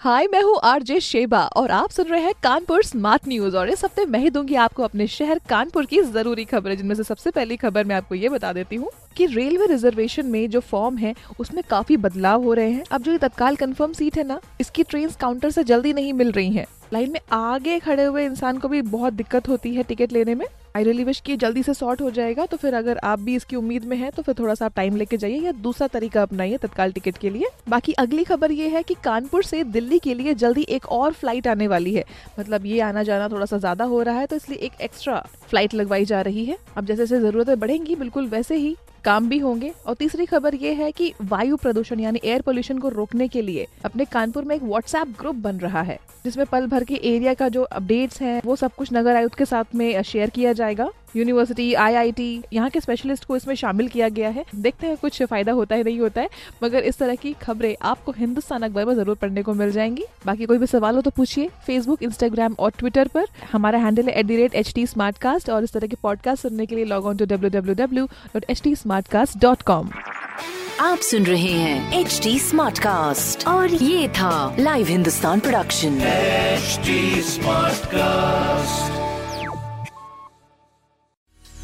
हाय मैं हूँ RJ Sheba और आप सुन रहे हैं कानपुर स्मार्ट न्यूज़ और इस हफ़्ते मैं ही दूँगी आपको अपने शहर कानपुर की ज़रूरी खबरें, जिनमें से सबसे पहली खबर मैं आपको ये बता देती हूँ कि रेलवे रिजर्वेशन में जो फॉर्म है, उसमें काफ़ी बदलाव हो रहे हैं। अब जो ये तत्काल कंफर्म सीट है ना, इसकी ट्रेन काउंटर से जल्दी नहीं मिल रही है। लाइन में आगे खड़े हुए इंसान को भी बहुत दिक्कत होती है टिकट लेने में। आई रियली विश कि जल्दी से सॉर्ट हो जाएगा तो फिर अगर आप भी इसकी उम्मीद में हैं तो फिर थोड़ा सा आप टाइम लेके जाइए या दूसरा तरीका अपनाइए तत्काल टिकट के लिए। बाकी अगली खबर ये है कि कानपुर से दिल्ली के लिए जल्दी एक और फ़्लाइट आने वाली है। मतलब ये आना जाना थोड़ा सा ज़्यादा हो रहा है तो इसलिए एक एक्स्ट्रा फ़्लाइट लगवाई जा रही है। अब जैसे जैसे जरूरतें बढ़ेंगी, बिल्कुल वैसे ही काम भी होंगे। और तीसरी खबर ये है कि वायु प्रदूषण यानी एयर पोल्यूशन को रोकने के लिए अपने कानपुर में एक व्हाट्सएप ग्रुप बन रहा है, जिसमें पल भर के एरिया का जो अपडेट्स हैं, वो सब कुछ नगर आयुक्त के साथ में शेयर किया जाएगा। यूनिवर्सिटी आईआईटी यहाँ के स्पेशलिस्ट को इसमें शामिल किया गया है। देखते हैं कुछ फ़ायदा होता है नहीं होता है मगर इस तरह की खबरें आपको हिंदुस्तान अखबार में ज़रूर पढ़ने को मिल जाएँगी। बाकी कोई भी सवाल हो तो पूछिए फेसबुक इंस्टाग्राम और ट्विटर पर। हमारा हैंडल है at the rate H T और इस तरह के पॉडकास्ट सुनने के लिए log on to W W W dot H T dot com आप सुन रहे हैं एच डी स्मार्ट कास्ट और ये था live Hindustan production HD Smartcast.